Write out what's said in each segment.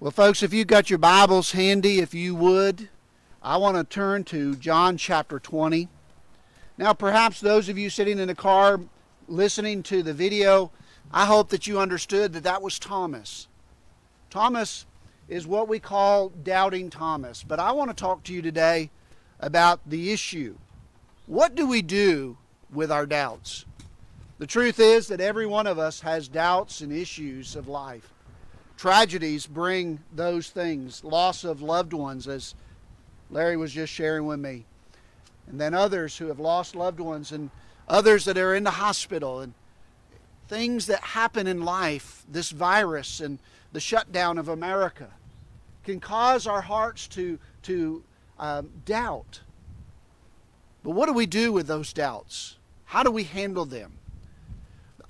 Well, folks, if you've got your Bibles handy, if you would, I want to turn to John chapter 20. Now, perhaps those of you sitting in the car listening to the video, I hope that you understood that that was Thomas. Thomas is what we call doubting Thomas. But I want to talk to you today about the issue. What do we do with our doubts? The truth is that every one of us has doubts and issues of life. Tragedies bring those things loss of loved ones, as Larry was just sharing with me. And then others who have lost loved ones, and others that are in the hospital, and things that happen in life, this virus and the shutdown of America, can cause our hearts to, to um, doubt. But what do we do with those doubts? How do we handle them?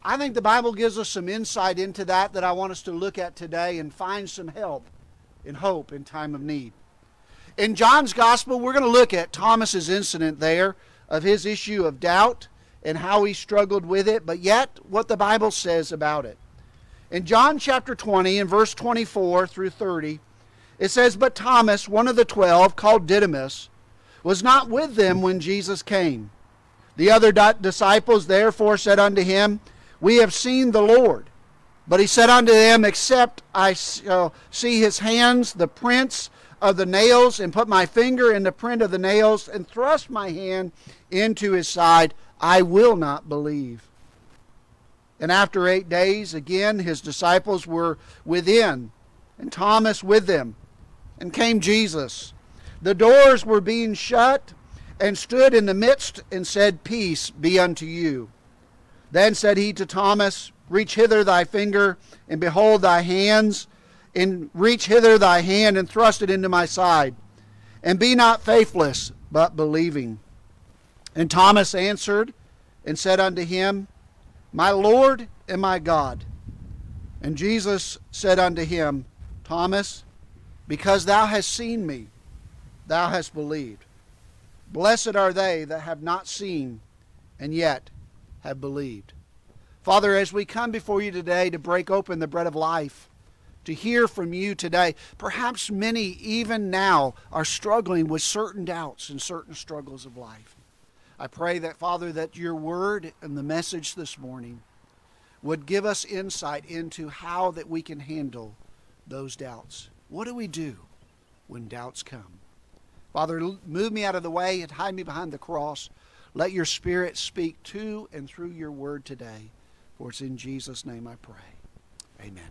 I think the Bible gives us some insight into that that I want us to look at today and find some help and hope in time of need. In John's Gospel, we're going to look at Thomas's incident there of his issue of doubt and how he struggled with it, but yet what the Bible says about it. In John chapter 20, in verse 24 through 30, it says, But Thomas, one of the twelve, called Didymus, was not with them when Jesus came. The other disciples therefore said unto him, we have seen the Lord. But he said unto them, Except I shall see his hands, the prints of the nails, and put my finger in the print of the nails, and thrust my hand into his side, I will not believe. And after eight days, again his disciples were within, and Thomas with them. And came Jesus. The doors were being shut, and stood in the midst, and said, Peace be unto you. Then said he to Thomas, Reach hither thy finger, and behold thy hands, and reach hither thy hand, and thrust it into my side. And be not faithless, but believing. And Thomas answered and said unto him, My Lord and my God. And Jesus said unto him, Thomas, because thou hast seen me, thou hast believed. Blessed are they that have not seen and yet have believed. Father, as we come before you today to break open the bread of life, to hear from you today, perhaps many even now are struggling with certain doubts and certain struggles of life. I pray that, Father, that your word and the message this morning would give us insight into how that we can handle those doubts. What do we do when doubts come? Father, move me out of the way and hide me behind the cross. Let your Spirit speak to and through your word today. For it's in Jesus' name I pray. Amen.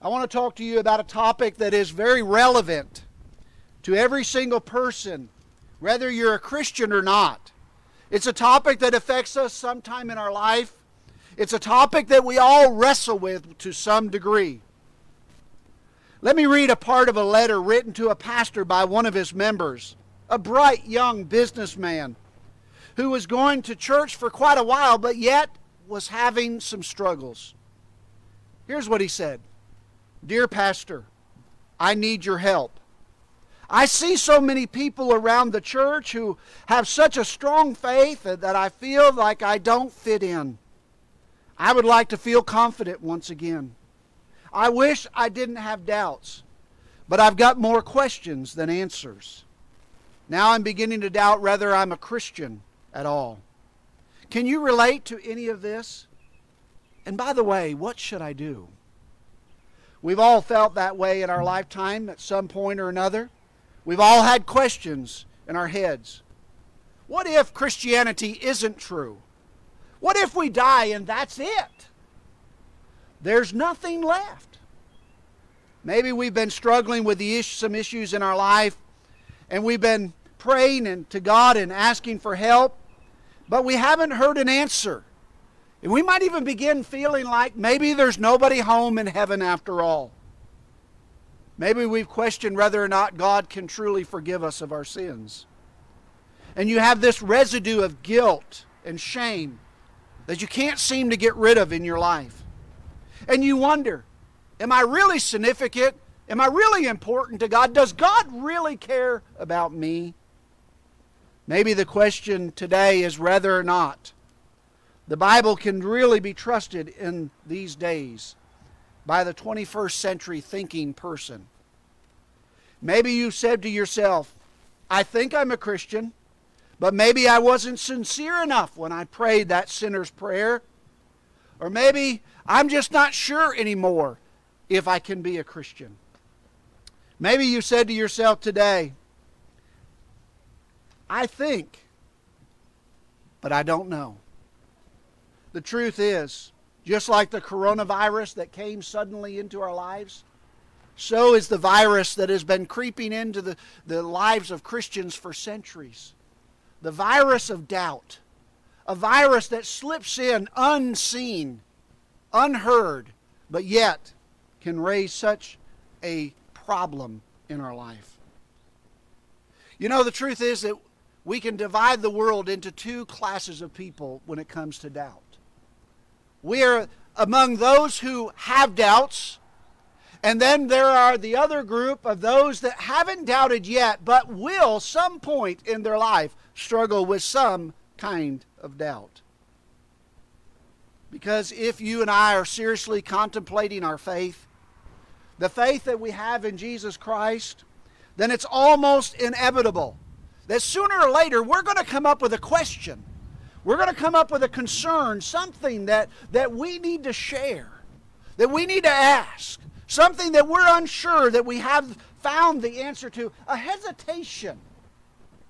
I want to talk to you about a topic that is very relevant to every single person, whether you're a Christian or not. It's a topic that affects us sometime in our life. It's a topic that we all wrestle with to some degree. Let me read a part of a letter written to a pastor by one of his members a bright young businessman who was going to church for quite a while, but yet was having some struggles. Here's what he said Dear Pastor, I need your help. I see so many people around the church who have such a strong faith that I feel like I don't fit in. I would like to feel confident once again. I wish I didn't have doubts, but I've got more questions than answers. Now I'm beginning to doubt whether I'm a Christian at all. Can you relate to any of this? And by the way, what should I do? We've all felt that way in our lifetime at some point or another. We've all had questions in our heads. What if Christianity isn't true? What if we die and that's it? There's nothing left. Maybe we've been struggling with the some issues in our life and we've been praying and to God and asking for help, but we haven't heard an answer. And we might even begin feeling like maybe there's nobody home in heaven after all. Maybe we've questioned whether or not God can truly forgive us of our sins. And you have this residue of guilt and shame that you can't seem to get rid of in your life. And you wonder, am I really significant? Am I really important to God? Does God really care about me? Maybe the question today is whether or not the Bible can really be trusted in these days. by the 21st century thinking person. Maybe you said to yourself, I think I'm a Christian, but maybe I wasn't sincere enough when I prayed that sinner's prayer. Or maybe I'm just not sure anymore if I can be a Christian. Maybe you said to yourself today, I think, but I don't know. The truth is, just like the coronavirus that came suddenly into our lives, so is the virus that has been creeping into the, the lives of Christians for centuries. The virus of doubt. A virus that slips in unseen, unheard, but yet can raise such a problem in our life. You know, the truth is that we can divide the world into two classes of people when it comes to doubt. We are among those who have doubts and then there are the other group of those that haven't doubted yet, but will some point in their life struggle with some kind of doubt. Because if you and I are seriously contemplating our faith, the faith that we have in Jesus Christ, then it's almost inevitable that sooner or later we're going to come up with a question. We're going to come up with a concern, something that, that we need to share, that we need to ask something that we're unsure that we have found the answer to, a hesitation,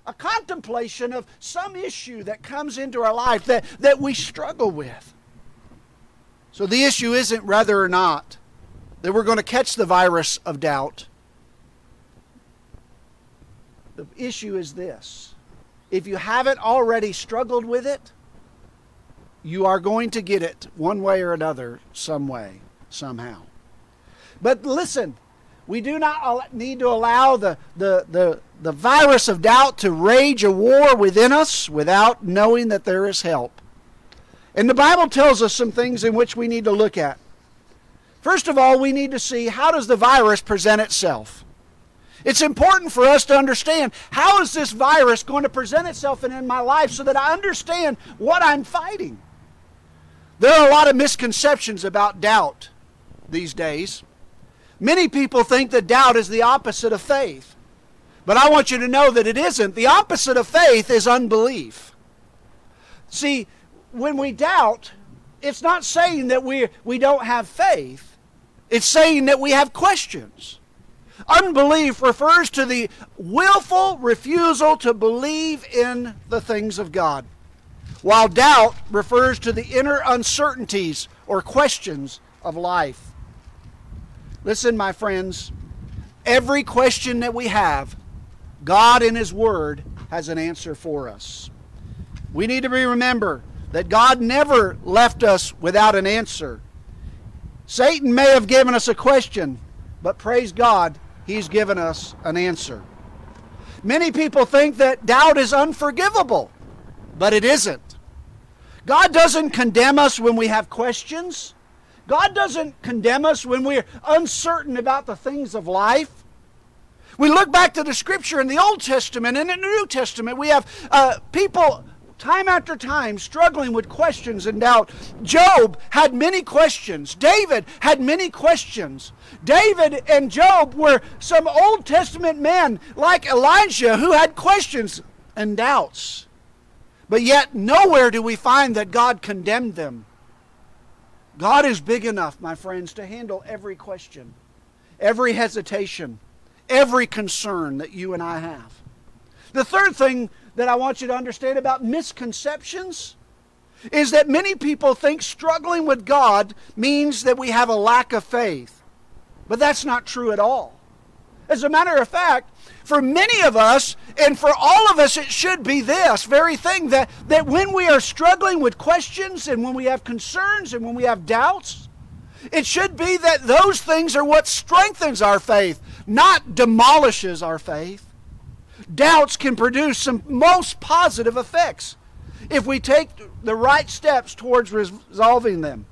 a contemplation of some issue that comes into our life that, that we struggle with. So the issue isn't whether or not that we're going to catch the virus of doubt. The issue is this if you haven't already struggled with it, you are going to get it one way or another, some way, somehow. But listen, we do not need to allow the, the, the, the virus of doubt to rage a war within us without knowing that there is help. And the Bible tells us some things in which we need to look at. First of all, we need to see how does the virus present itself? It's important for us to understand how is this virus going to present itself in, my life so that I understand what I'm fighting. There are a lot of misconceptions about doubt these days. Many people think that doubt is the opposite of faith. But I want you to know that it isn't. The opposite of faith is unbelief. See, when we doubt, it's not saying that we, we don't have faith, it's saying that we have questions. Unbelief refers to the willful refusal to believe in the things of God, while doubt refers to the inner uncertainties or questions of life. Listen, my friends, every question that we have, God in His Word has an answer for us. We need to remember that God never left us without an answer. Satan may have given us a question, but praise God, he's given us an answer. Many people think that doubt is unforgivable, but it isn't. God doesn't condemn us when we have questions. God doesn't condemn us when we're uncertain about the things of life. We look back to the scripture in the Old Testament and in the New Testament. We have uh, people time after time struggling with questions and doubt. Job had many questions. David had many questions. David and Job were some Old Testament men like Elijah who had questions and doubts. But yet, nowhere do we find that God condemned them. God is big enough, my friends, to handle every question, every hesitation, every concern that you and I have. The third thing that I want you to understand about misconceptions is that many people think struggling with God means that we have a lack of faith. But that's not true at all. As a matter of fact, for many of us, and for all of us, it should be this very thing that, that when we are struggling with questions and when we have concerns and when we have doubts, it should be that those things are what strengthens our faith, not demolishes our faith. Doubts can produce some most positive effects if we take the right steps towards resolving them.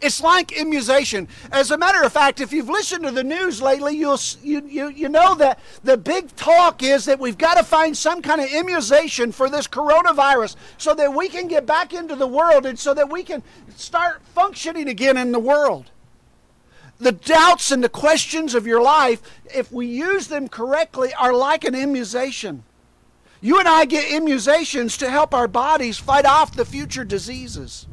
It's like immunization. As a matter of fact, if you've listened to the news lately, you'll, you, you, you know that the big talk is that we've got to find some kind of immunization for this coronavirus so that we can get back into the world and so that we can start functioning again in the world. The doubts and the questions of your life, if we use them correctly, are like an immunization. You and I get immunizations to help our bodies fight off the future diseases.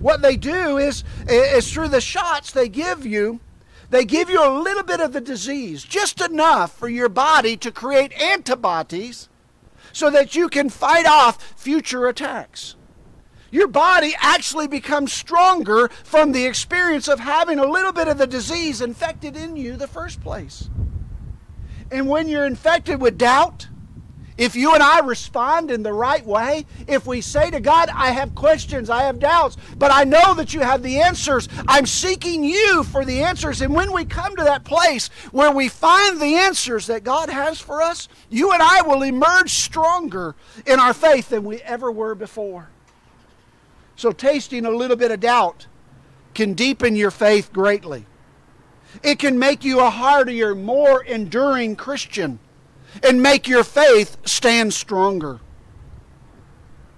What they do is, is through the shots they give you, they give you a little bit of the disease, just enough for your body to create antibodies so that you can fight off future attacks. Your body actually becomes stronger from the experience of having a little bit of the disease infected in you the first place. And when you're infected with doubt, if you and I respond in the right way, if we say to God, I have questions, I have doubts, but I know that you have the answers, I'm seeking you for the answers. And when we come to that place where we find the answers that God has for us, you and I will emerge stronger in our faith than we ever were before. So, tasting a little bit of doubt can deepen your faith greatly. It can make you a hardier, more enduring Christian and make your faith stand stronger.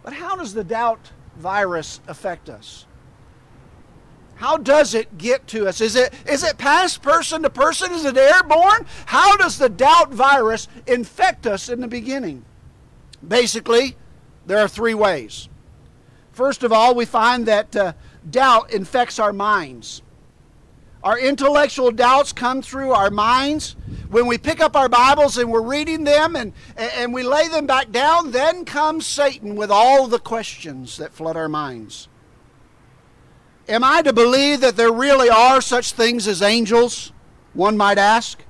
But how does the doubt virus affect us? How does it get to us? Is it, is it passed person to person? Is it airborne? How does the doubt virus infect us in the beginning? Basically, there are three ways. First of all, we find that uh, doubt infects our minds. Our intellectual doubts come through our minds. When we pick up our Bibles and we're reading them and, and we lay them back down, then comes Satan with all the questions that flood our minds. Am I to believe that there really are such things as angels? One might ask.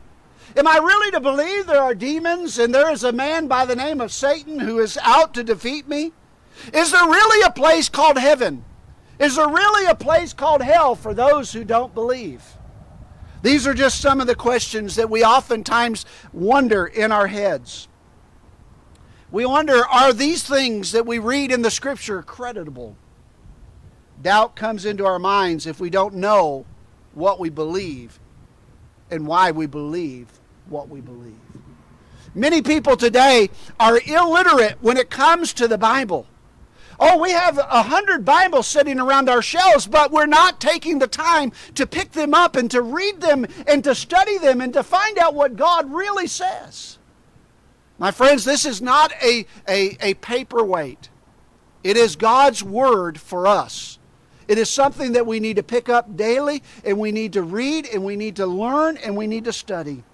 Am I really to believe there are demons and there is a man by the name of Satan who is out to defeat me? Is there really a place called heaven? Is there really a place called hell for those who don't believe? These are just some of the questions that we oftentimes wonder in our heads. We wonder are these things that we read in the scripture creditable? Doubt comes into our minds if we don't know what we believe and why we believe what we believe. Many people today are illiterate when it comes to the Bible. Oh, we have a hundred Bibles sitting around our shelves, but we're not taking the time to pick them up and to read them and to study them and to find out what God really says. My friends, this is not a, a, a paperweight. It is God's Word for us. It is something that we need to pick up daily and we need to read and we need to learn and we need to study.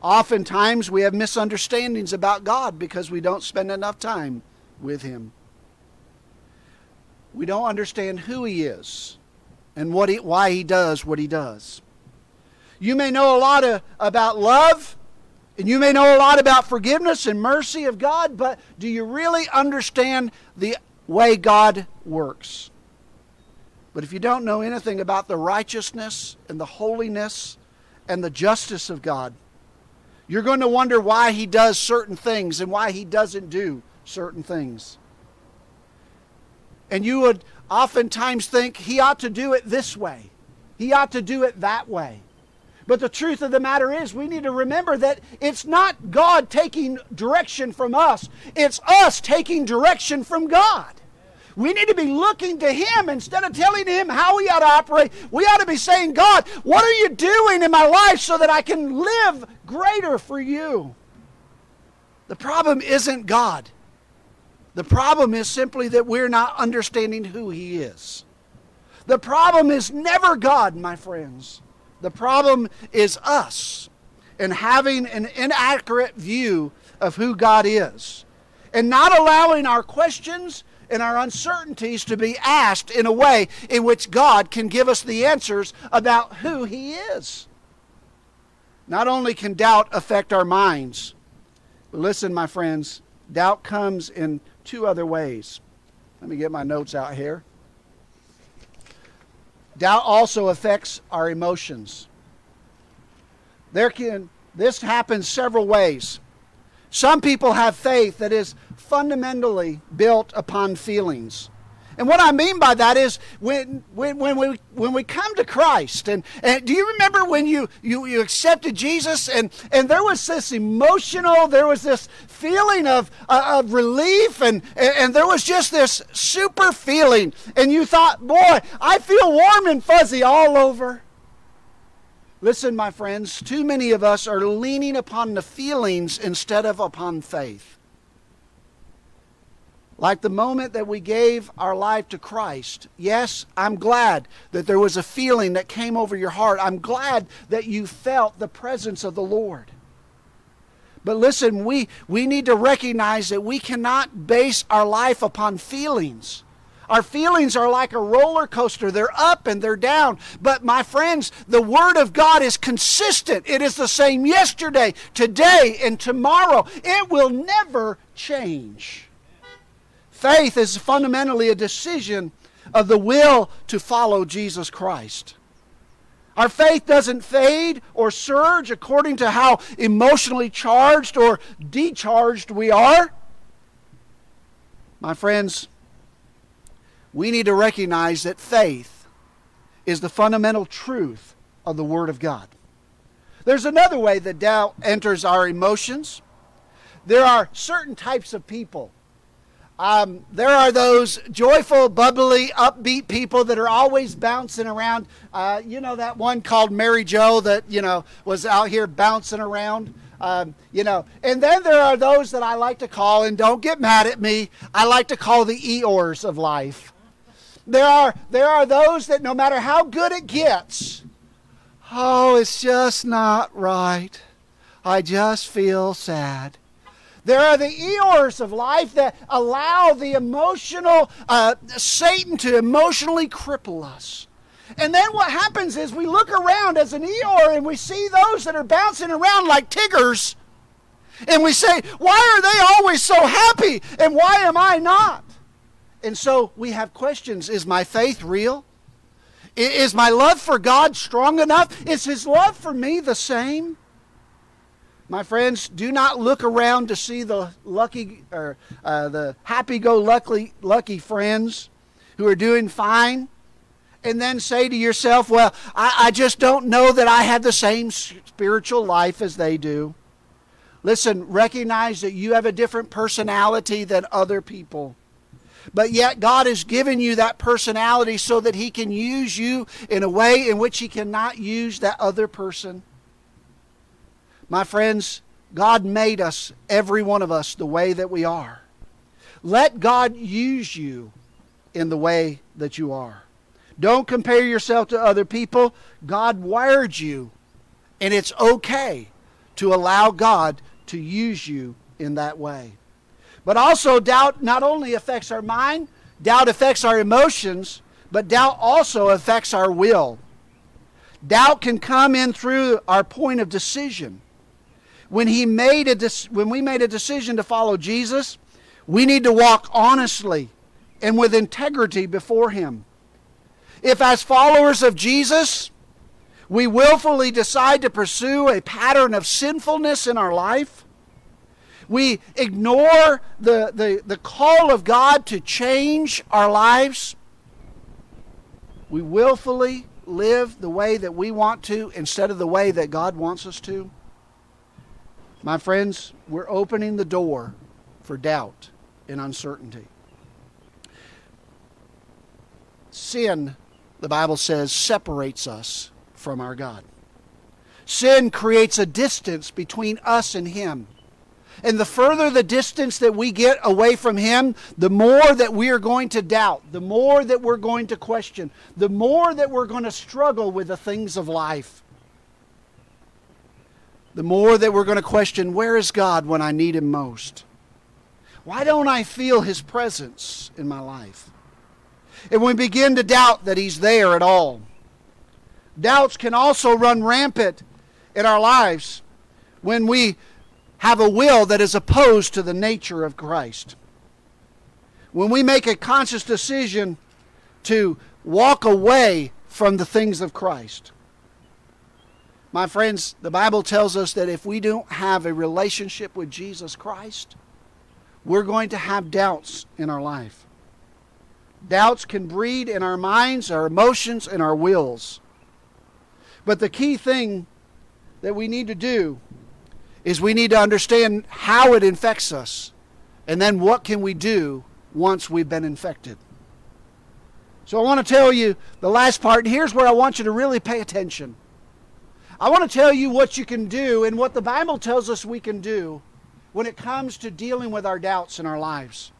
Oftentimes we have misunderstandings about God because we don't spend enough time with Him. We don't understand who He is and what he, why He does what He does. You may know a lot of, about love, and you may know a lot about forgiveness and mercy of God, but do you really understand the way God works? But if you don't know anything about the righteousness and the holiness and the justice of God, you're going to wonder why He does certain things and why He doesn't do certain things. And you would oftentimes think he ought to do it this way, he ought to do it that way. But the truth of the matter is, we need to remember that it's not God taking direction from us, it's us taking direction from God. We need to be looking to Him instead of telling Him how He ought to operate. We ought to be saying, God, what are you doing in my life so that I can live greater for you? The problem isn't God. The problem is simply that we're not understanding who He is. The problem is never God, my friends. The problem is us and having an inaccurate view of who God is and not allowing our questions and our uncertainties to be asked in a way in which God can give us the answers about who He is. Not only can doubt affect our minds, but listen, my friends, doubt comes in two other ways. Let me get my notes out here. Doubt also affects our emotions. There can this happens several ways. Some people have faith that is fundamentally built upon feelings. And what I mean by that is when, when, when, we, when we come to Christ, and, and do you remember when you, you, you accepted Jesus and, and there was this emotional, there was this feeling of, uh, of relief, and, and, and there was just this super feeling, and you thought, boy, I feel warm and fuzzy all over. Listen, my friends, too many of us are leaning upon the feelings instead of upon faith. Like the moment that we gave our life to Christ. Yes, I'm glad that there was a feeling that came over your heart. I'm glad that you felt the presence of the Lord. But listen, we, we need to recognize that we cannot base our life upon feelings. Our feelings are like a roller coaster. They're up and they're down. But my friends, the Word of God is consistent. It is the same yesterday, today, and tomorrow. It will never change. Faith is fundamentally a decision of the will to follow Jesus Christ. Our faith doesn't fade or surge according to how emotionally charged or decharged we are. My friends, we need to recognize that faith is the fundamental truth of the Word of God. There's another way that doubt enters our emotions. There are certain types of people um, there are those joyful, bubbly, upbeat people that are always bouncing around. Uh, you know that one called Mary Joe that you know was out here bouncing around. Um, you know, and then there are those that I like to call, and don't get mad at me. I like to call the Eeyores of life. There are there are those that no matter how good it gets, oh, it's just not right. I just feel sad. There are the Eeyores of life that allow the emotional, uh, Satan to emotionally cripple us. And then what happens is we look around as an Eeyore and we see those that are bouncing around like Tiggers. And we say, why are they always so happy and why am I not? And so we have questions Is my faith real? Is my love for God strong enough? Is His love for me the same? My friends, do not look around to see the lucky or uh, the happy-go-lucky lucky friends who are doing fine, and then say to yourself, "Well, I, I just don't know that I have the same spiritual life as they do." Listen, recognize that you have a different personality than other people. But yet, God has given you that personality so that He can use you in a way in which He cannot use that other person. My friends, God made us, every one of us, the way that we are. Let God use you in the way that you are. Don't compare yourself to other people. God wired you, and it's okay to allow God to use you in that way. But also, doubt not only affects our mind, doubt affects our emotions, but doubt also affects our will. Doubt can come in through our point of decision when he made a when we made a decision to follow Jesus, we need to walk honestly and with integrity before him. If as followers of Jesus, we willfully decide to pursue a pattern of sinfulness in our life, we ignore the, the, the call of God to change our lives, we willfully live the way that we want to instead of the way that God wants us to, my friends, we're opening the door for doubt and uncertainty. Sin, the Bible says, separates us from our God. Sin creates a distance between us and Him. And the further the distance that we get away from Him, the more that we are going to doubt, the more that we're going to question, the more that we're going to struggle with the things of life the more that we're going to question where is God when I need Him most? Why don't I feel His presence in my life? And we begin to doubt that He's there at all. Doubts can also run rampant in our lives when we have a will that is opposed to the nature of Christ. When we make a conscious decision to walk away from the things of Christ. My friends, the Bible tells us that if we don't have a relationship with Jesus Christ, we're going to have doubts in our life. Doubts can breed in our minds, our emotions, and our wills. But the key thing that we need to do is we need to understand how it infects us and then what can we do once we've been infected. So I want to tell you the last part, and here's where I want you to really pay attention. I want to tell you what you can do and what the Bible tells us we can do when it comes to dealing with our doubts in our lives.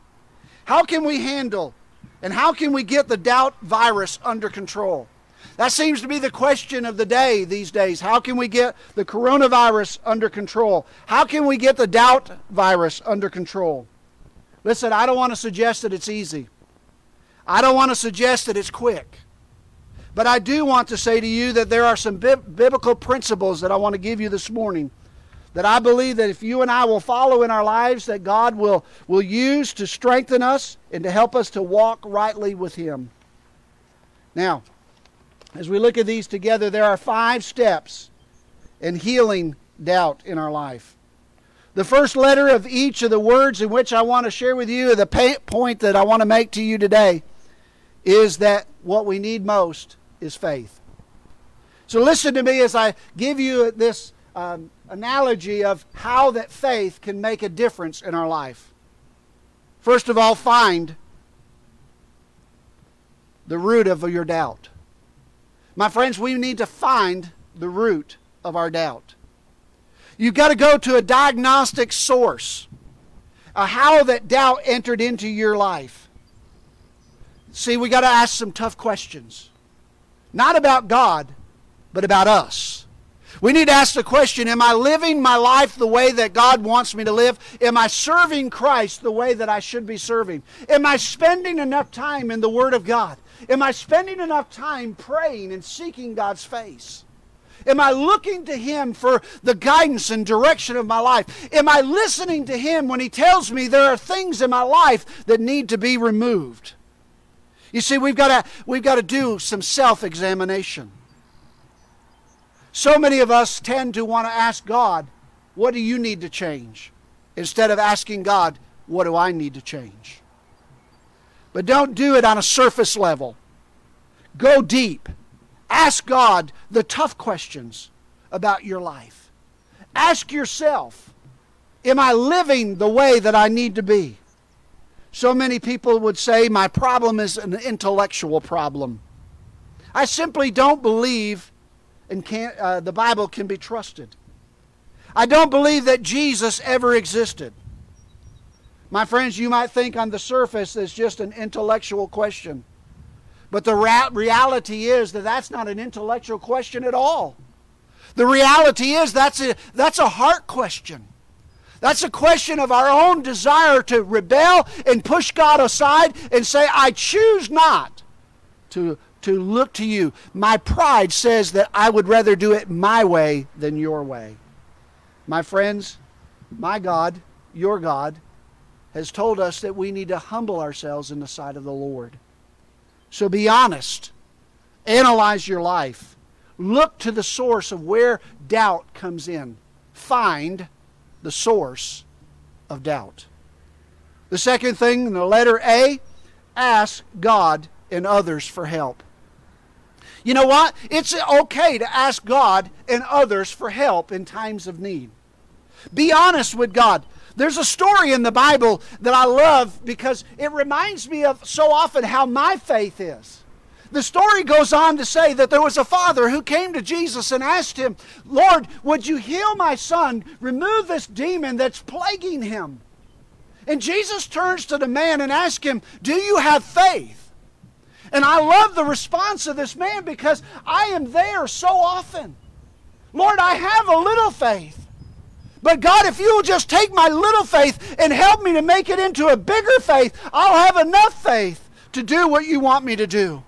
How can we handle and how can we get the doubt virus under control? That seems to be the question of the day these days. How can we get the coronavirus under control? How can we get the doubt virus under control? Listen, I don't want to suggest that it's easy. I don't want to suggest that it's quick. But I do want to say to you that there are some biblical principles that I want to give you this morning that I believe that if you and I will follow in our lives that God will will use to strengthen us and to help us to walk rightly with him. Now, as we look at these together, there are five steps in healing doubt in our life. The first letter of each of the words in which I want to share with you, the point that I want to make to you today, is that what we need most is faith. So listen to me as I give you this um, analogy of how that faith can make a difference in our life. First of all, find the root of your doubt. My friends, we need to find the root of our doubt. You've got to go to a diagnostic source, a how that doubt entered into your life. See, we got to ask some tough questions. Not about God, but about us. We need to ask the question Am I living my life the way that God wants me to live? Am I serving Christ the way that I should be serving? Am I spending enough time in the Word of God? Am I spending enough time praying and seeking God's face? Am I looking to Him for the guidance and direction of my life? Am I listening to Him when He tells me there are things in my life that need to be removed? You see, we've got to, we've got to do some self examination. So many of us tend to want to ask God, What do you need to change? instead of asking God, What do I need to change? But don't do it on a surface level. Go deep. Ask God the tough questions about your life. Ask yourself, Am I living the way that I need to be? So many people would say, My problem is an intellectual problem. I simply don't believe and can, uh, the Bible can be trusted. I don't believe that Jesus ever existed. My friends, you might think on the surface it's just an intellectual question. But the ra- reality is that that's not an intellectual question at all. The reality is that's a, that's a heart question. That's a question of our own desire to rebel and push God aside and say, I choose not to, to look to you. My pride says that I would rather do it my way than your way. My friends, my God, your God, has told us that we need to humble ourselves in the sight of the Lord. So be honest. Analyze your life. Look to the source of where doubt comes in. Find the source of doubt. The second thing in the letter A, ask God and others for help. You know what? It's okay to ask God and others for help in times of need. Be honest with God. There's a story in the Bible that I love because it reminds me of so often how my faith is. The story goes on to say that there was a father who came to Jesus and asked him, Lord, would you heal my son? Remove this demon that's plaguing him. And Jesus turns to the man and asks him, Do you have faith? And I love the response of this man because I am there so often. Lord, I have a little faith. But God, if you will just take my little faith and help me to make it into a bigger faith, I'll have enough faith to do what you want me to do.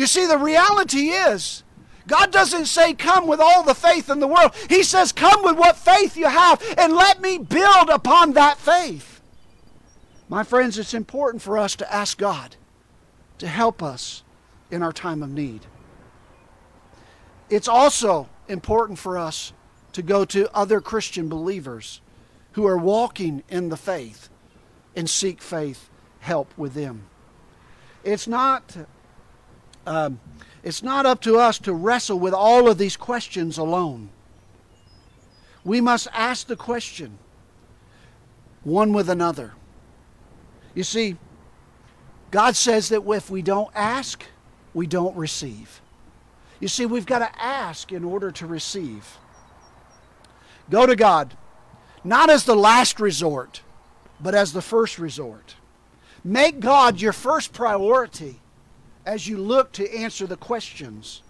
You see, the reality is, God doesn't say, Come with all the faith in the world. He says, Come with what faith you have and let me build upon that faith. My friends, it's important for us to ask God to help us in our time of need. It's also important for us to go to other Christian believers who are walking in the faith and seek faith help with them. It's not um, it's not up to us to wrestle with all of these questions alone. We must ask the question one with another. You see, God says that if we don't ask, we don't receive. You see, we've got to ask in order to receive. Go to God, not as the last resort, but as the first resort. Make God your first priority as you look to answer the questions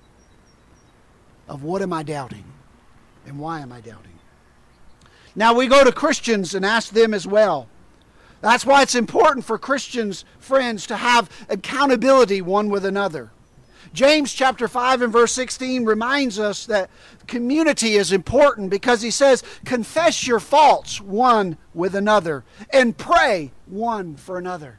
of what am I doubting and why am I doubting. Now we go to Christians and ask them as well. That's why it's important for Christians, friends, to have accountability one with another. James chapter 5 and verse 16 reminds us that community is important because he says, Confess your faults one with another and pray one for another.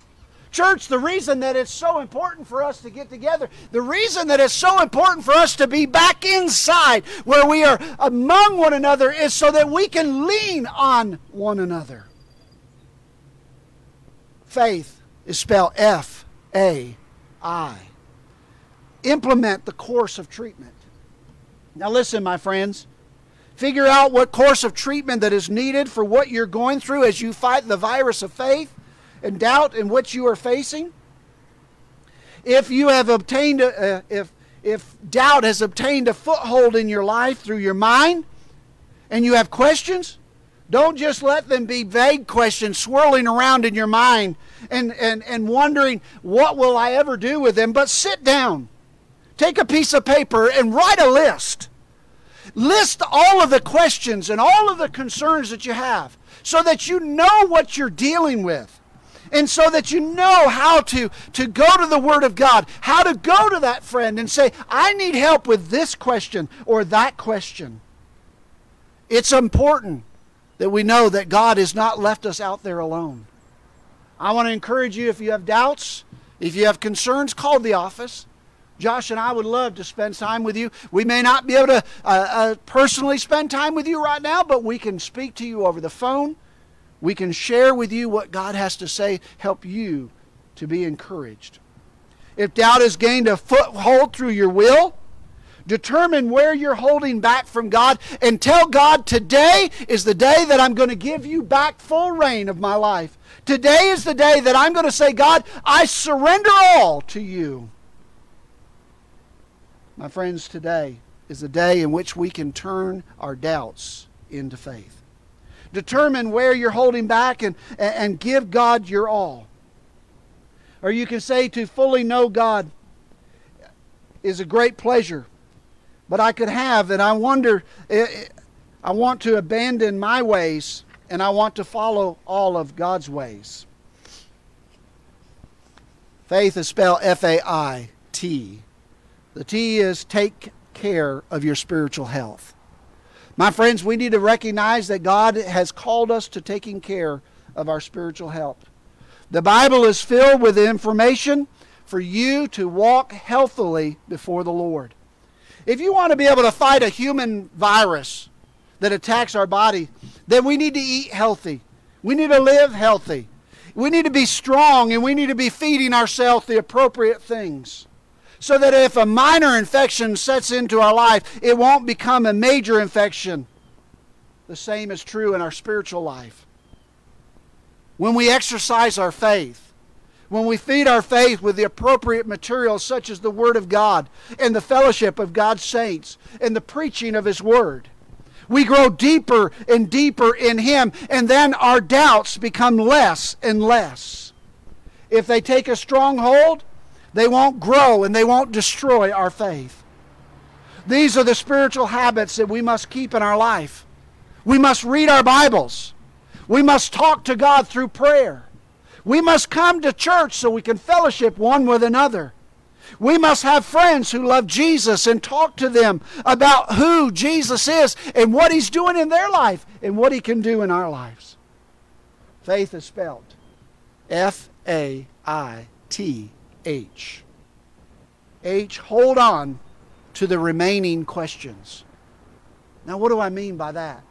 Church, the reason that it's so important for us to get together, the reason that it's so important for us to be back inside where we are among one another is so that we can lean on one another. Faith is spelled F A I implement the course of treatment. Now, listen, my friends. Figure out what course of treatment that is needed for what you're going through as you fight the virus of faith and doubt in which you are facing. If you have obtained, a, uh, if, if doubt has obtained a foothold in your life through your mind and you have questions, don't just let them be vague questions swirling around in your mind and, and, and wondering, what will I ever do with them? But sit down Take a piece of paper and write a list. List all of the questions and all of the concerns that you have so that you know what you're dealing with. And so that you know how to, to go to the Word of God, how to go to that friend and say, I need help with this question or that question. It's important that we know that God has not left us out there alone. I want to encourage you if you have doubts, if you have concerns, call the office. Josh and I would love to spend time with you. We may not be able to uh, uh, personally spend time with you right now, but we can speak to you over the phone. We can share with you what God has to say, help you to be encouraged. If doubt has gained a foothold through your will, determine where you're holding back from God and tell God, today is the day that I'm going to give you back full reign of my life. Today is the day that I'm going to say, God, I surrender all to you. My friends, today is the day in which we can turn our doubts into faith. Determine where you're holding back and, and give God your all. Or you can say to fully know God is a great pleasure, but I could have, and I wonder, I want to abandon my ways and I want to follow all of God's ways. Faith is spelled F A I T the T is take care of your spiritual health. My friends, we need to recognize that God has called us to taking care of our spiritual health. The Bible is filled with information for you to walk healthily before the Lord. If you want to be able to fight a human virus that attacks our body, then we need to eat healthy. We need to live healthy. We need to be strong and we need to be feeding ourselves the appropriate things so that if a minor infection sets into our life, it won't become a major infection. The same is true in our spiritual life. When we exercise our faith, when we feed our faith with the appropriate materials such as the Word of God and the fellowship of God's saints and the preaching of His Word, we grow deeper and deeper in Him, and then our doubts become less and less. If they take a stronghold, they won't grow and they won't destroy our faith. These are the spiritual habits that we must keep in our life. We must read our Bibles. We must talk to God through prayer. We must come to church so we can fellowship one with another. We must have friends who love Jesus and talk to them about who Jesus is and what He's doing in their life and what He can do in our lives. Faith is spelled F A I T H. H, hold on to the remaining questions. Now, what do I mean by that?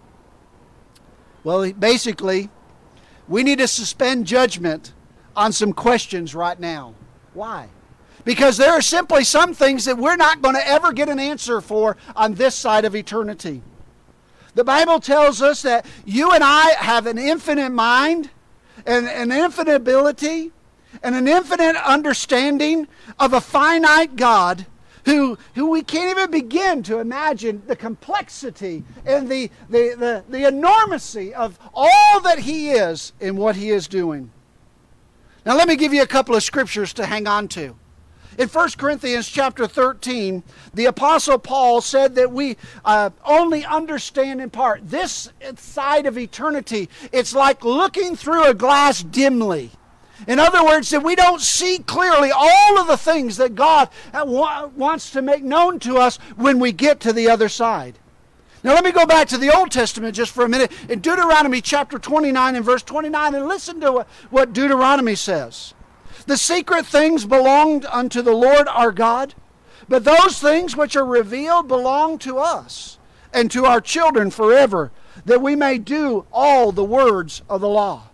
Well, basically, we need to suspend judgment on some questions right now. Why? Because there are simply some things that we're not going to ever get an answer for on this side of eternity. The Bible tells us that you and I have an infinite mind and an infinite ability and an infinite understanding of a finite God who, who we can't even begin to imagine the complexity and the, the, the, the enormity of all that He is and what He is doing. Now, let me give you a couple of scriptures to hang on to. In 1 Corinthians chapter 13, the Apostle Paul said that we uh, only understand in part. This side of eternity, it's like looking through a glass dimly. In other words, that we don't see clearly all of the things that God wants to make known to us when we get to the other side. Now, let me go back to the Old Testament just for a minute in Deuteronomy chapter 29 and verse 29 and listen to what Deuteronomy says. The secret things belonged unto the Lord our God, but those things which are revealed belong to us and to our children forever, that we may do all the words of the law.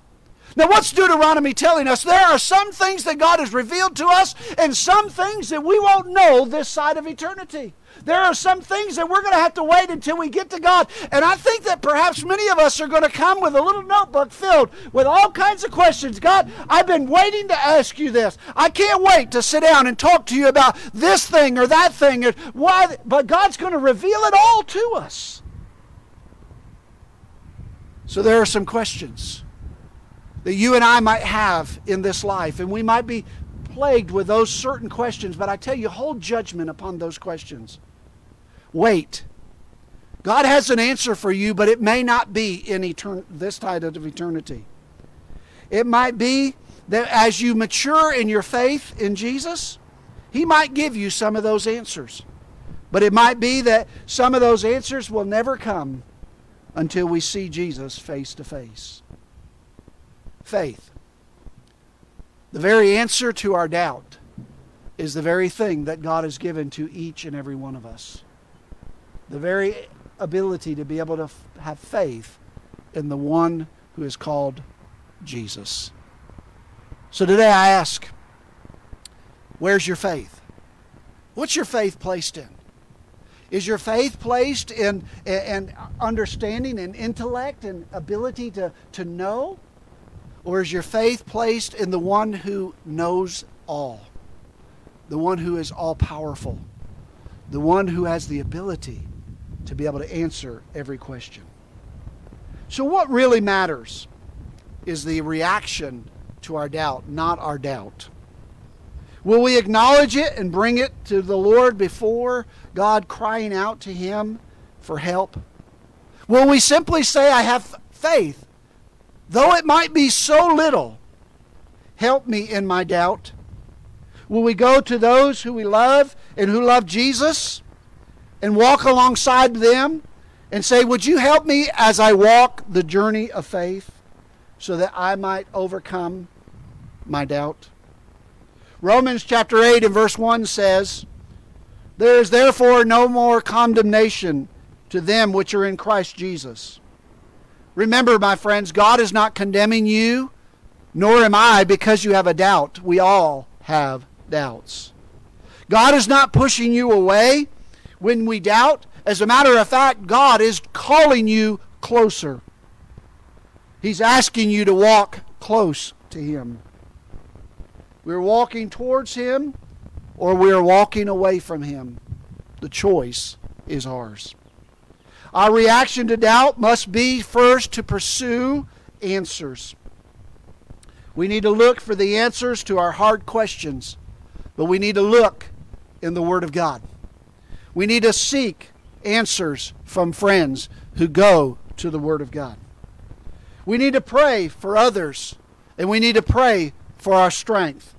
Now, what's Deuteronomy telling us? There are some things that God has revealed to us, and some things that we won't know this side of eternity. There are some things that we're going to have to wait until we get to God. And I think that perhaps many of us are going to come with a little notebook filled with all kinds of questions. God, I've been waiting to ask you this. I can't wait to sit down and talk to you about this thing or that thing. Or why, but God's going to reveal it all to us. So there are some questions that you and I might have in this life, and we might be plagued with those certain questions, but I tell you, hold judgment upon those questions. Wait. God has an answer for you, but it may not be in etern- this side of eternity. It might be that as you mature in your faith in Jesus, He might give you some of those answers. But it might be that some of those answers will never come until we see Jesus face to face faith. The very answer to our doubt is the very thing that God has given to each and every one of us. The very ability to be able to f- have faith in the one who is called Jesus. So today I ask, where's your faith? What's your faith placed in? Is your faith placed in, in, in understanding and intellect and ability to, to know? Or is your faith placed in the one who knows all? The one who is all powerful? The one who has the ability to be able to answer every question? So, what really matters is the reaction to our doubt, not our doubt. Will we acknowledge it and bring it to the Lord before God, crying out to Him for help? Will we simply say, I have faith, though it might be so little, help me in my doubt? Will we go to those who we love and who love Jesus and walk alongside them and say, Would you help me as I walk the journey of faith so that I might overcome my doubt? Romans chapter 8 and verse 1 says, There is therefore no more condemnation to them which are in Christ Jesus Remember, my friends, God is not condemning you, nor am I because you have a doubt. We all have doubts. God is not pushing you away when we doubt. As a matter of fact, God is calling you closer. He's asking you to walk close to Him. We're walking towards Him or we're walking away from Him. The choice is ours. Our reaction to doubt must be first to pursue answers. We need to look for the answers to our hard questions, but we need to look in the Word of God. We need to seek answers from friends who go to the Word of God. We need to pray for others, and we need to pray for our strength.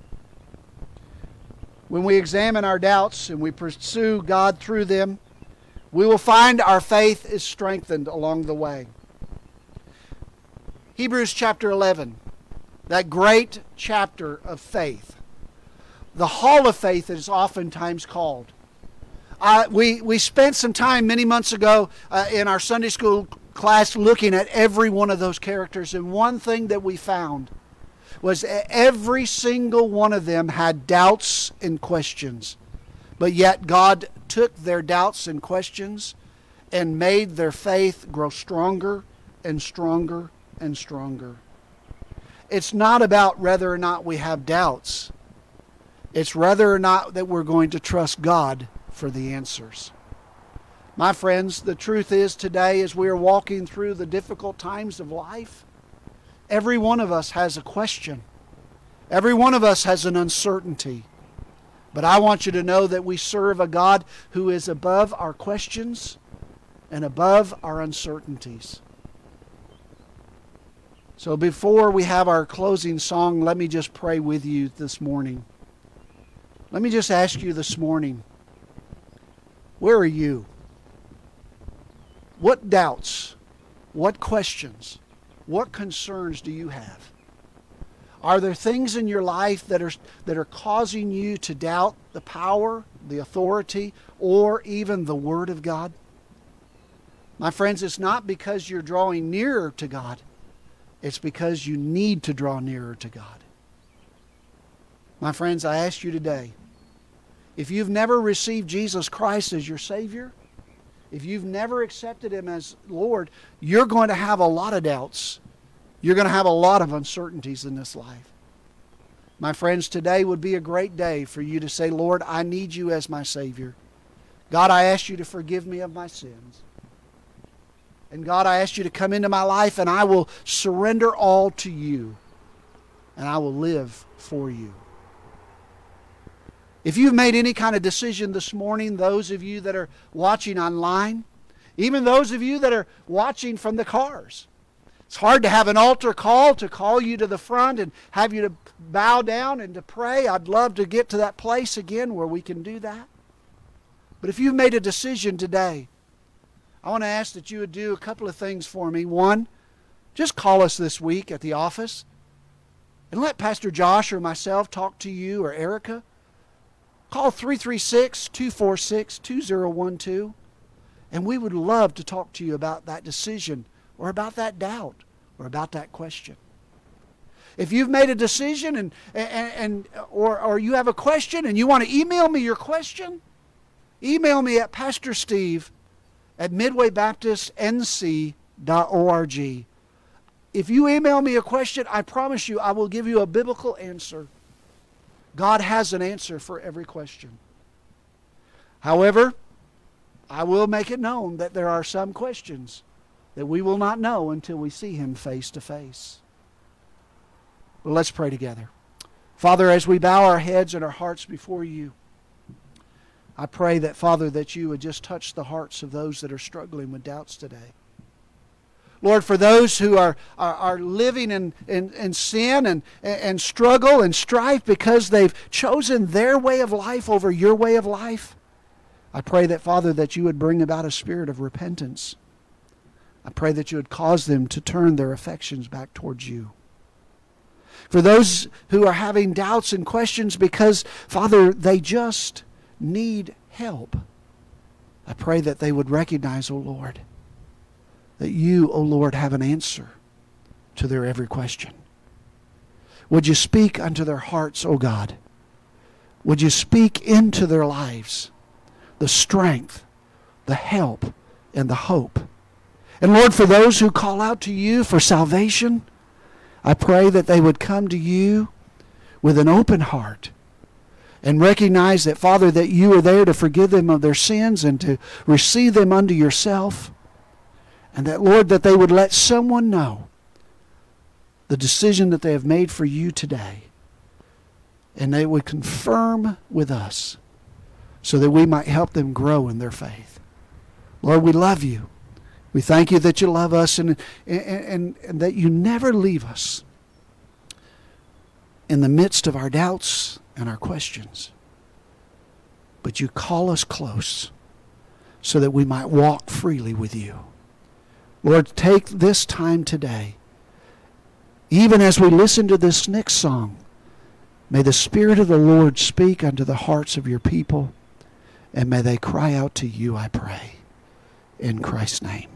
When we examine our doubts and we pursue God through them, we will find our faith is strengthened along the way. Hebrews chapter 11, that great chapter of faith. The hall of faith is oftentimes called. Uh, we, we spent some time many months ago uh, in our Sunday school class looking at every one of those characters, and one thing that we found was every single one of them had doubts and questions. But yet God took their doubts and questions and made their faith grow stronger and stronger and stronger. It's not about whether or not we have doubts. It's whether or not that we're going to trust God for the answers. My friends, the truth is today, as we are walking through the difficult times of life, every one of us has a question. Every one of us has an uncertainty. But I want you to know that we serve a God who is above our questions and above our uncertainties. So before we have our closing song, let me just pray with you this morning. Let me just ask you this morning where are you? What doubts, what questions, what concerns do you have? Are there things in your life that are, that are causing you to doubt the power, the authority, or even the Word of God? My friends, it's not because you're drawing nearer to God, it's because you need to draw nearer to God. My friends, I ask you today if you've never received Jesus Christ as your Savior, if you've never accepted Him as Lord, you're going to have a lot of doubts. You're going to have a lot of uncertainties in this life. My friends, today would be a great day for you to say, Lord, I need you as my Savior. God, I ask you to forgive me of my sins. And God, I ask you to come into my life and I will surrender all to you and I will live for you. If you've made any kind of decision this morning, those of you that are watching online, even those of you that are watching from the cars, it's hard to have an altar call to call you to the front and have you to bow down and to pray. I'd love to get to that place again where we can do that. But if you've made a decision today, I want to ask that you would do a couple of things for me. One, just call us this week at the office and let Pastor Josh or myself talk to you or Erica. Call 336 246 2012, and we would love to talk to you about that decision or about that doubt or about that question. If you've made a decision and, and, and or, or you have a question and you want to email me your question, email me at Pastor Steve at midwaybaptistnc.org. If you email me a question, I promise you I will give you a biblical answer. God has an answer for every question. However, I will make it known that there are some questions that we will not know until we see Him face to face. Well, let's pray together. Father, as we bow our heads and our hearts before you, I pray that, Father, that you would just touch the hearts of those that are struggling with doubts today. Lord, for those who are, are, are living in, in, in sin and, and struggle and strife because they've chosen their way of life over your way of life, I pray that, Father, that you would bring about a spirit of repentance. I pray that you would cause them to turn their affections back towards you. For those who are having doubts and questions because, Father, they just need help, I pray that they would recognize, O oh Lord, that you, O oh Lord, have an answer to their every question. Would you speak unto their hearts, O oh God? Would you speak into their lives the strength, the help, and the hope? And Lord, for those who call out to you for salvation, I pray that they would come to you with an open heart and recognize that, Father, that you are there to forgive them of their sins and to receive them unto yourself. And that, Lord, that they would let someone know the decision that they have made for you today. And they would confirm with us so that we might help them grow in their faith. Lord, we love you. We thank you that you love us and, and, and, and that you never leave us in the midst of our doubts and our questions. But you call us close so that we might walk freely with you. Lord, take this time today, even as we listen to this next song, may the Spirit of the Lord speak unto the hearts of your people, and may they cry out to you, I pray, in Christ's name.